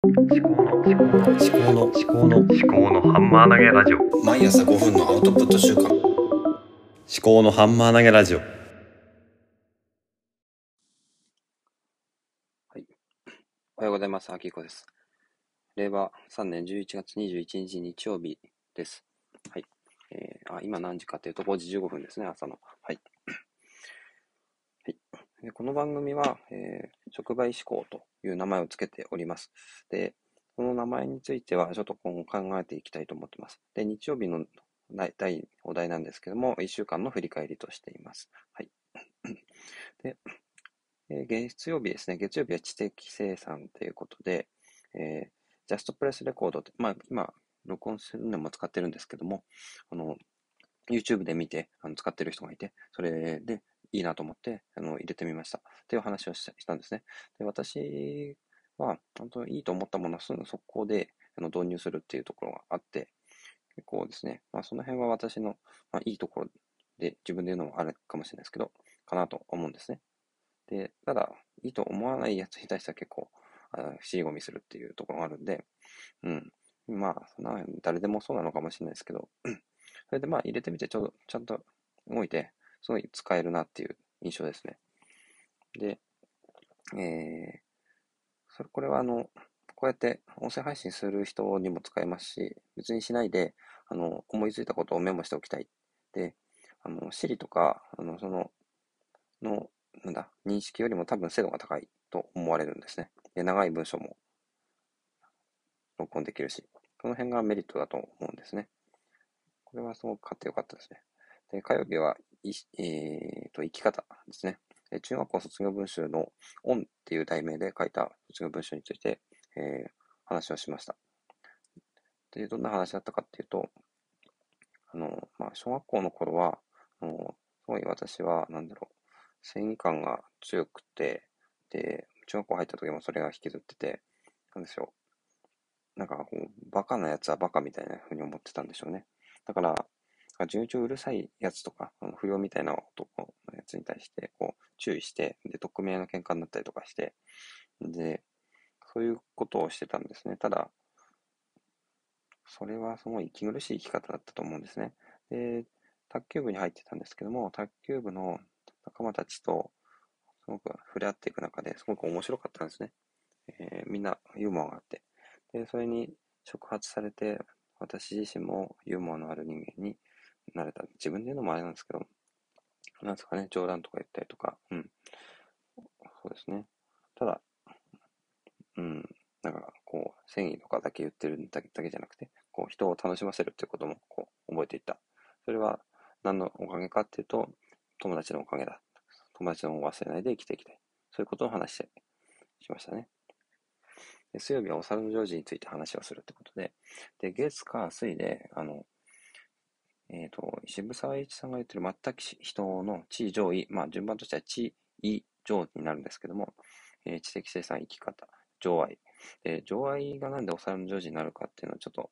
思考の思考の思考の思考の思考のハンマー投げラジオ毎朝5分のアウトプット週間思考のハンマー投げラジオおはようございます。あきこです。令和3年11月21日日曜日です。はい。えー、あ、今何時かというと5時15分ですね、朝の。はい。この番組は、えー、触媒思考という名前をつけております。で、この名前についてはちょっと今後考えていきたいと思っています。で、日曜日の第第お題なんですけども、1週間の振り返りとしています。はい。で、えー月曜日ですね。月曜日は知的生産ということで、えー、ジャストプレスレコードって、まあ、今、録音するのも使ってるんですけども、あの、YouTube で見て、あの使ってる人がいて、それでいいなと思って、あの、入れてみました。っていう話をしたしたんですね。で、私は、本当にいいと思ったものはすぐ速攻であの導入するっていうところがあって、結構ですね、まあ、その辺は私の、まあ、いいところで、自分で言うのもあるかもしれないですけど、かなと思うんですね。で、ただ、いいと思わないやつに対しては結構、あの不思議ごみするっていうところがあるんで、うん。まあ、そんな誰でもそうなのかもしれないですけど、それでまあ入れてみてちょうどちゃんと動いて、すごい使えるなっていう印象ですね。で、えー、それ、これはあの、こうやって音声配信する人にも使えますし、別にしないで、あの、思いついたことをメモしておきたい。で、あの、Siri とか、あの、その、の、なんだ、認識よりも多分精度が高いと思われるんですね。で、長い文章も録音できるし、この辺がメリットだと思うんですね。これはすごく買ってよかったですね。で、火曜日は、えー、と、生き方ですね。中学校卒業文集のオンっていう題名で書いた卒業文集について、えー話をしました。で、どんな話だったかっていうと、あの、まあ、小学校の頃は、あのすごい私は、なんだろう、正義感が強くて、で、中学校入った時もそれが引きずってて、なんでしょう。なんかこう、バカなやつはバカみたいな風に思ってたんでしょうね。だから、か順調うるさいやつとか、不良みたいな男のやつに対して、こう、注意して、で、匿名の喧嘩になったりとかして、で、そういうことをしてたんですね。ただ、それはすごい息苦しい生き方だったと思うんですね。で、卓球部に入ってたんですけども、卓球部の仲間たちとすごく触れ合っていく中ですごく面白かったんですね。えーみんなユーモアがあって。で、それに触発されて、私自身もユーモアのある人間になれた。自分で言うのもあれなんですけど、なんですかね、冗談とか言ったりとか、うん。そうですね。ただ、うん、なんかこう、正義とかだけ言ってるだけだけじゃなくて、こう、人を楽しませるっていうことも、こう、覚えていった。それは何のおかげかっていうと、友達のおかげだ。友達のを忘れないで生きていきたい。そういうことを話して、しましたね。で水曜日はお猿のジョージについて話をするってことで、で、月、火、水で、あの、渋沢栄一さんが言ってる全く人の地位上位、まあ順番としては地位上になるんですけども、えー知的生産生き方、情愛。で、情愛がなんでお猿のジョージになるかっていうのはちょっと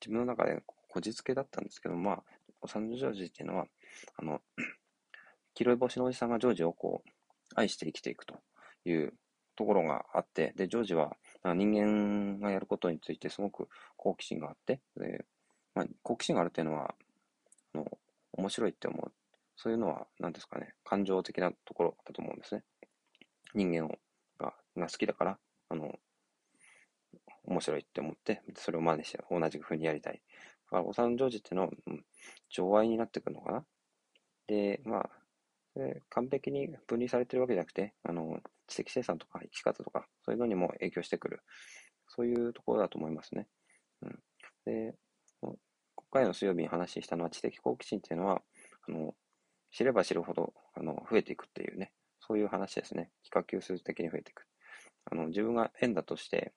自分の中でこじつけだったんですけど、まあ、お猿のジョージっていうのは、あの、黄色い帽子のおじさんがジョージをこう、愛して生きていくというところがあって、で、ジョージは人間がやることについてすごく好奇心があって、で、まあ、好奇心があるっていうのは、の、面白いって思う。そういうのは、何ですかね、感情的なところだと思うんですね。人間をがが好きだから、あの、面白いって思って、それを真似して同じ風にやりたい。だから、お産ジョージっていうのは、うん、情愛になってくるのかな。で、まあ、完璧に分離されてるわけじゃなくて、あの、知的生産とか生き方とか、そういうのにも影響してくる。そういうところだと思いますね。うん。で、回の水曜日に話したのは知的好奇心っていうのは、あの、知れば知るほど、あの、増えていくっていうね、そういう話ですね。幾何級数的に増えていく。あの、自分が円だとして、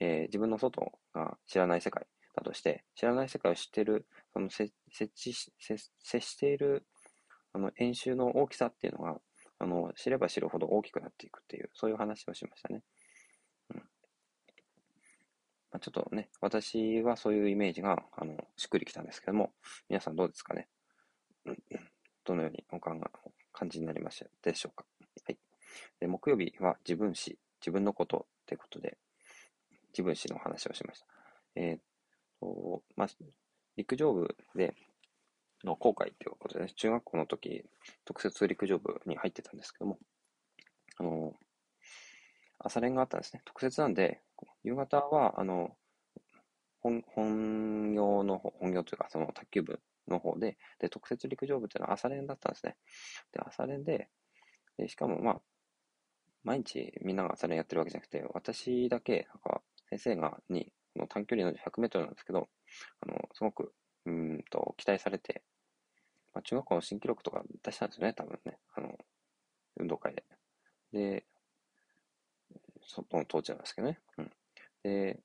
えー自分の外が知らない世界だとして、知らない世界を知ってる、その接接し接している、あの、演習の大きさっていうのが、あの、知れば知るほど大きくなっていくっていう、そういう話をしましたね。まあ、ちょっとね、私はそういうイメージが、あの、しっくりきたんですけども、皆さんどうですかね？うんどのようにお考え、感じになりましたでしょうか？はい。で木曜日は自分史、自分のことってことで、自分史の話をしました。えー、と、まあ、陸上部での後悔ということで、ね、中学校の時、特設陸上部に入ってたんですけども、あの、朝練があったんですね。特設なんで、夕方は、あの、本、本業の方、本業というか、その卓球部の方で、で、特設陸上部っていうのは朝練だったんですね。で、朝練で、でしかもまあ、毎日みんなが朝練やってるわけじゃなくて、私だけ、なんか、先生が、に、の短距離の100メートルなんですけど、あの、すごく、うんと、期待されて、まあ、中学校の新記録とか出したんですよね、多分ね。あの、運動会で。で、外の当時なんですけどね。で、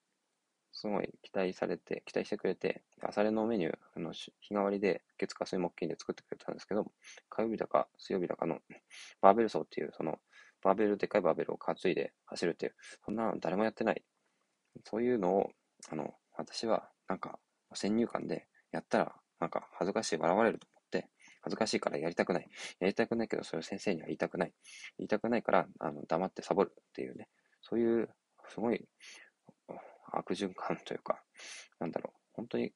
すごい期待されて、期待してくれて、朝練のメニュー、あの日替わりで月火水木金で作ってくれたんですけど、火曜日だか水曜日だかのバーベル走っていう、その、バーベル、でかいバーベルを担いで走るっていう、そんなの誰もやってない。そういうのを、あの、私は、なんか、先入観でやったら、なんか恥ずかしい、笑われると思って、恥ずかしいからやりたくない。やりたくないけど、それを先生には言いたくない。言いたくないから、あの、黙ってサボるっていうね、そういう、すごい、悪循環というか、なんだろう、本当に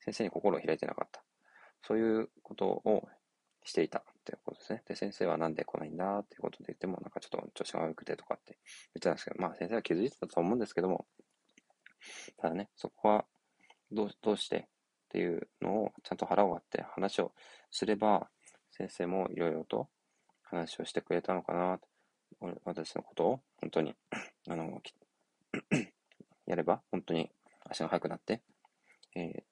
先生に心を開いてなかった。そういうことをしていたっていうことですね。で、先生はなんで来ないんだっていうことで言っても、なんかちょっと調子が悪くてとかって言ってたんですけど、まあ先生は気づいてたと思うんですけども、ただね、そこはどうどうしてっていうのをちゃんと腹を割って話をすれば、先生もいろいろと話をしてくれたのかな、私のことを本当に、あの、やれば、本当に足が速くなって、えー、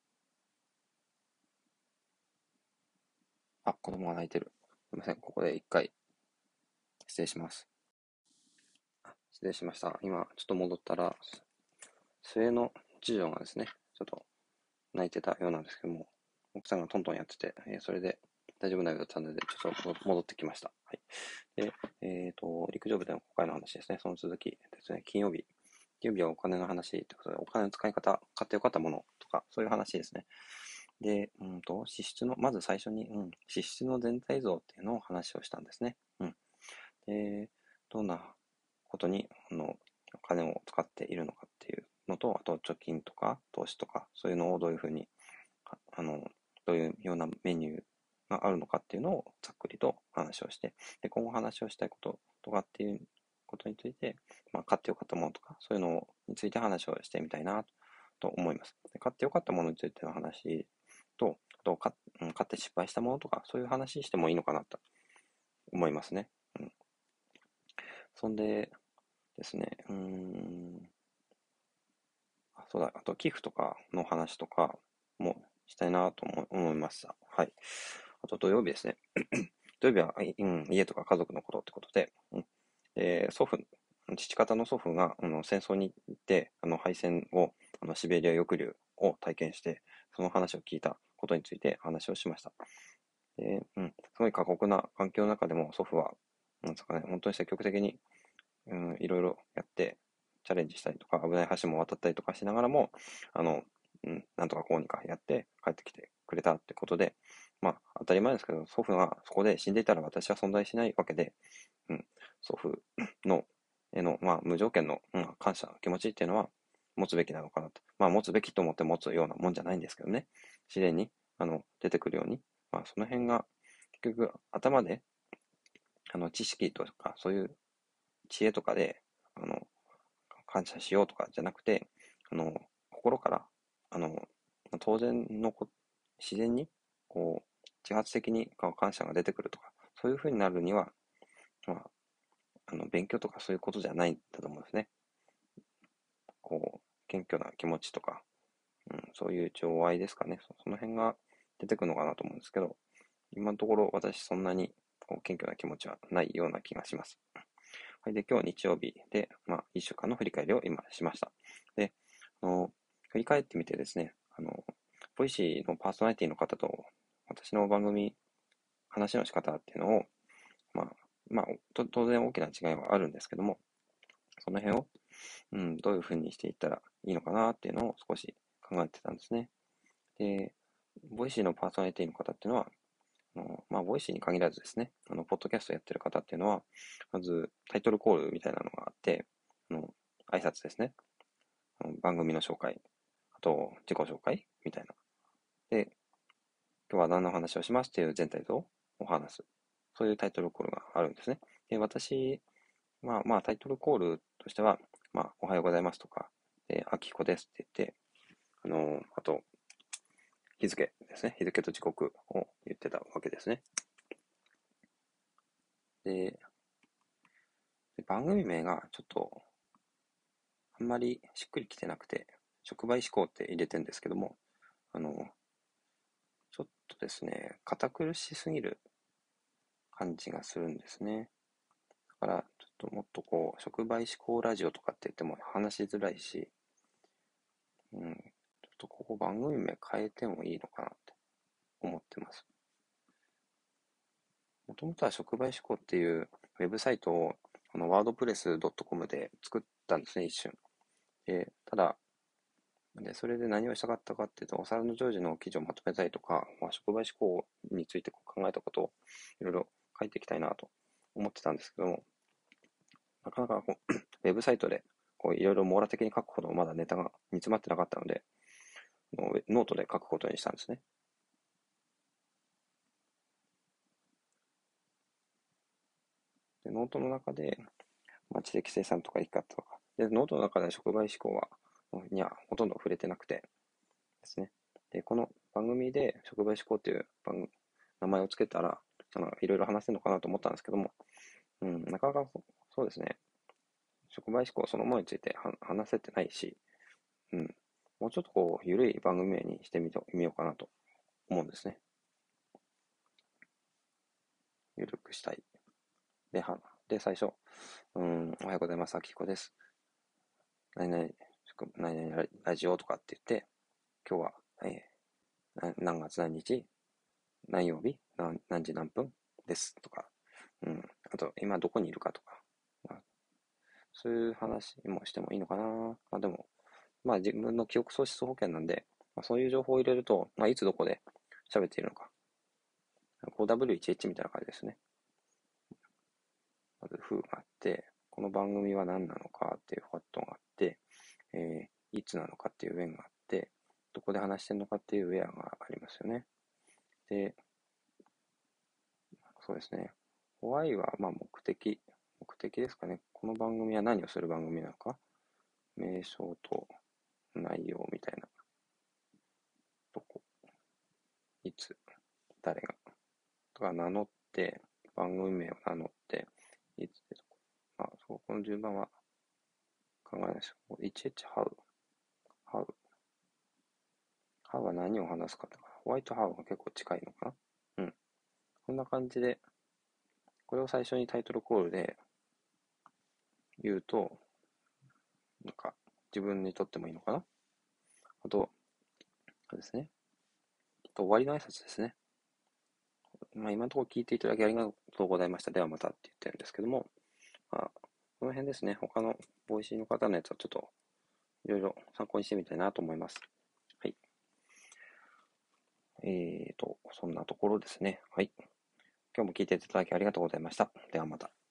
あ、子供が泣いてる。すみません、ここで一回、失礼します。失礼しました。今、ちょっと戻ったら、末の次女がですね、ちょっと泣いてたようなんですけども、奥さんがトントンやってて、えー、それで大丈夫なようだったので、ちょっと戻ってきました。はい。で、えっ、ー、と、陸上部での今回の話ですね、その続きですね、金曜日、指はお金の話ということで、お金の使い方、買ってよかったものとか、そういう話ですね。で、うんと、支出の、まず最初に、うん、支出の全体像っていうのを話をしたんですね。うん。で、どんなことに、あの、お金を使っているのかっていうのと、あと貯金とか投資とか、そういうのをどういうふうに、あの、どういうようなメニューがあるのかっていうのをざっくりと話をして、で、今後話をしたいこととかっていうことについて、まあ、買ってよかったものとか、そういうのについて話をしてみたいなと思います。で買ってよかったものについての話と、あと買って失敗したものとか、そういう話してもいいのかなと思いますね。うん。そんでですね、うん、あ、そうだ、あと寄付とかの話とかもしたいなと思いました。はい。あと土曜日ですね。土曜日は、うん、家とか家族のことってことで、うん、で、祖父、父方の祖父があの戦争に行って、あの敗戦を、あのシベリア抑留を体験して、その話を聞いたことについて話をしました。で、うん、すごい過酷な環境の中でも祖父は、なんですかね、本当に積極的に、うん、いろいろやって、チャレンジしたりとか、危ない橋も渡ったりとかしながらも、あの、うん、なんとかこうにかやって帰ってきてくれたってことで、まあ、当たり前ですけど、祖父がそこで死んでいたら私は存在しないわけで、うん、祖父の、への、まあ、無条件の、うん、感謝の気持ちっていうのは持つべきなのかなと。まあ、持つべきと思って持つようなもんじゃないんですけどね。自然に、あの、出てくるように。まあ、その辺が、結局、頭で、あの、知識とか、そういう知恵とかで、あの、感謝しようとかじゃなくて、あの、心から、あの、当然のこ、自然に、こう、自発的に感謝が出てくるとか、そういうふうになるには、勉強とかそういうことじゃないんだと思うんですね。こう、謙虚な気持ちとか、うん、そういう情愛ですかね。その辺が出てくるのかなと思うんですけど、今のところ私そんなにこう謙虚な気持ちはないような気がします。はい。で、今日日曜日で、まあ、一週間の振り返りを今しました。で、あの、振り返ってみてですね、あの、 Voicy のパーソナリティの方と私の番組、話の仕方っていうのを、まあ、当然大きな違いはあるんですけども、その辺を、うん、どういうふうにしていったらいいのかなっていうのを少し考えてたんですね。で、 Voicy のパーソナリティの方っていうのは、あのまあ、 Voicy に限らずですね、あの、ポッドキャストやってる方っていうのは、まずタイトルコールみたいなのがあって、あの、挨拶ですね。番組の紹介、あと自己紹介みたいな。で、今日は何の話をしますっていう全体像を話す。そういうタイトルコールがあるんですね。で、私、まあまあタイトルコールとしては、まあ、おはようございますとか、え、あきこですって言って、あのー、あと、日付ですね。日付と時刻を言ってたわけですね。で、番組名がちょっと、あんまりしっくりきてなくて、触媒思考って入れてるんですけども、あの、ちょっとですね、堅苦しすぎる感じがするんですね。だから、ちょっともっとこう、触媒思考ラジオとかって言っても話しづらいし、うん、ちょっとここ番組名変えてもいいのかなって思ってます。もともとは触媒思考っていうウェブサイトをこのワードプレス .com で作ったんですね、一瞬。で、ただ、で、それで何をしたかったかっていうと、お皿のジョージの記事をまとめたりとか、まあ、触媒思考についてこう考えたことをいろいろ書いていきたいなと思ってたんですけども、なかなかこう、ウェブサイトでこういろいろ網羅的に書くほどまだネタが煮詰まってなかったので、ノートで書くことにしたんですね。で、ノートの中で、まあ、知的生産とか生き方とか、で、ノートの中で触媒思考は、にはほとんど触れてなくてですね。で、この番組で触媒思考っていう番組、名前をつけたら、まあ、いろいろ話せるのかなと思ったんですけども、うん、なかなかそうですね。触媒思考そのものについて話せてないし、うん、もうちょっとこう、ゆるい番組名にしてみとみようかなと思うんですね。ゆるくしたい。で、はで最初、うん、おはようございます、あきこです。何々、何々ラジオとかって言って、今日は、えー、何月何日何曜日？何何時何分？ですとか、うん、あと、今どこにいるかとか、まあ、そういう話もしてもいいのかな。まあでも、まあ自分の記憶喪失保険なんで、まあ、そういう情報を入れると、まあいつどこで喋っているのか。5W11 みたいな感じですね。まず、風があって、この番組は何なのかっていうファットがあって、えー、いつなのかっていうウェンがあって、どこで話してるのかっていうウェアがありますよね。で、そうですね。ホワイは、まあ、目的、目的ですかね。この番組は何をする番組なのか。名称と内容みたいな。どこ、いつ、誰が。とか名乗って、番組名を名乗って、いつでどこ。まあ、そう、この順番は考えないですよ。いちいち how。how。how は何を話すかとか。ホワイトハウが結構近いのかな？うん。こんな感じで、これを最初にタイトルコールで言うと、なんか自分にとってもいいのかな？あと、あですね。あと終わりの挨拶ですね。まあ今のところ聞いていただきありがとうございました。ではまたって言ってるんですけども、まあ、この辺ですね。他の Voicy の方のやつはちょっといろいろ参考にしてみたいなと思います。えーと、そんなところですね。はい。今日も聞いていただきありがとうございました。ではまた。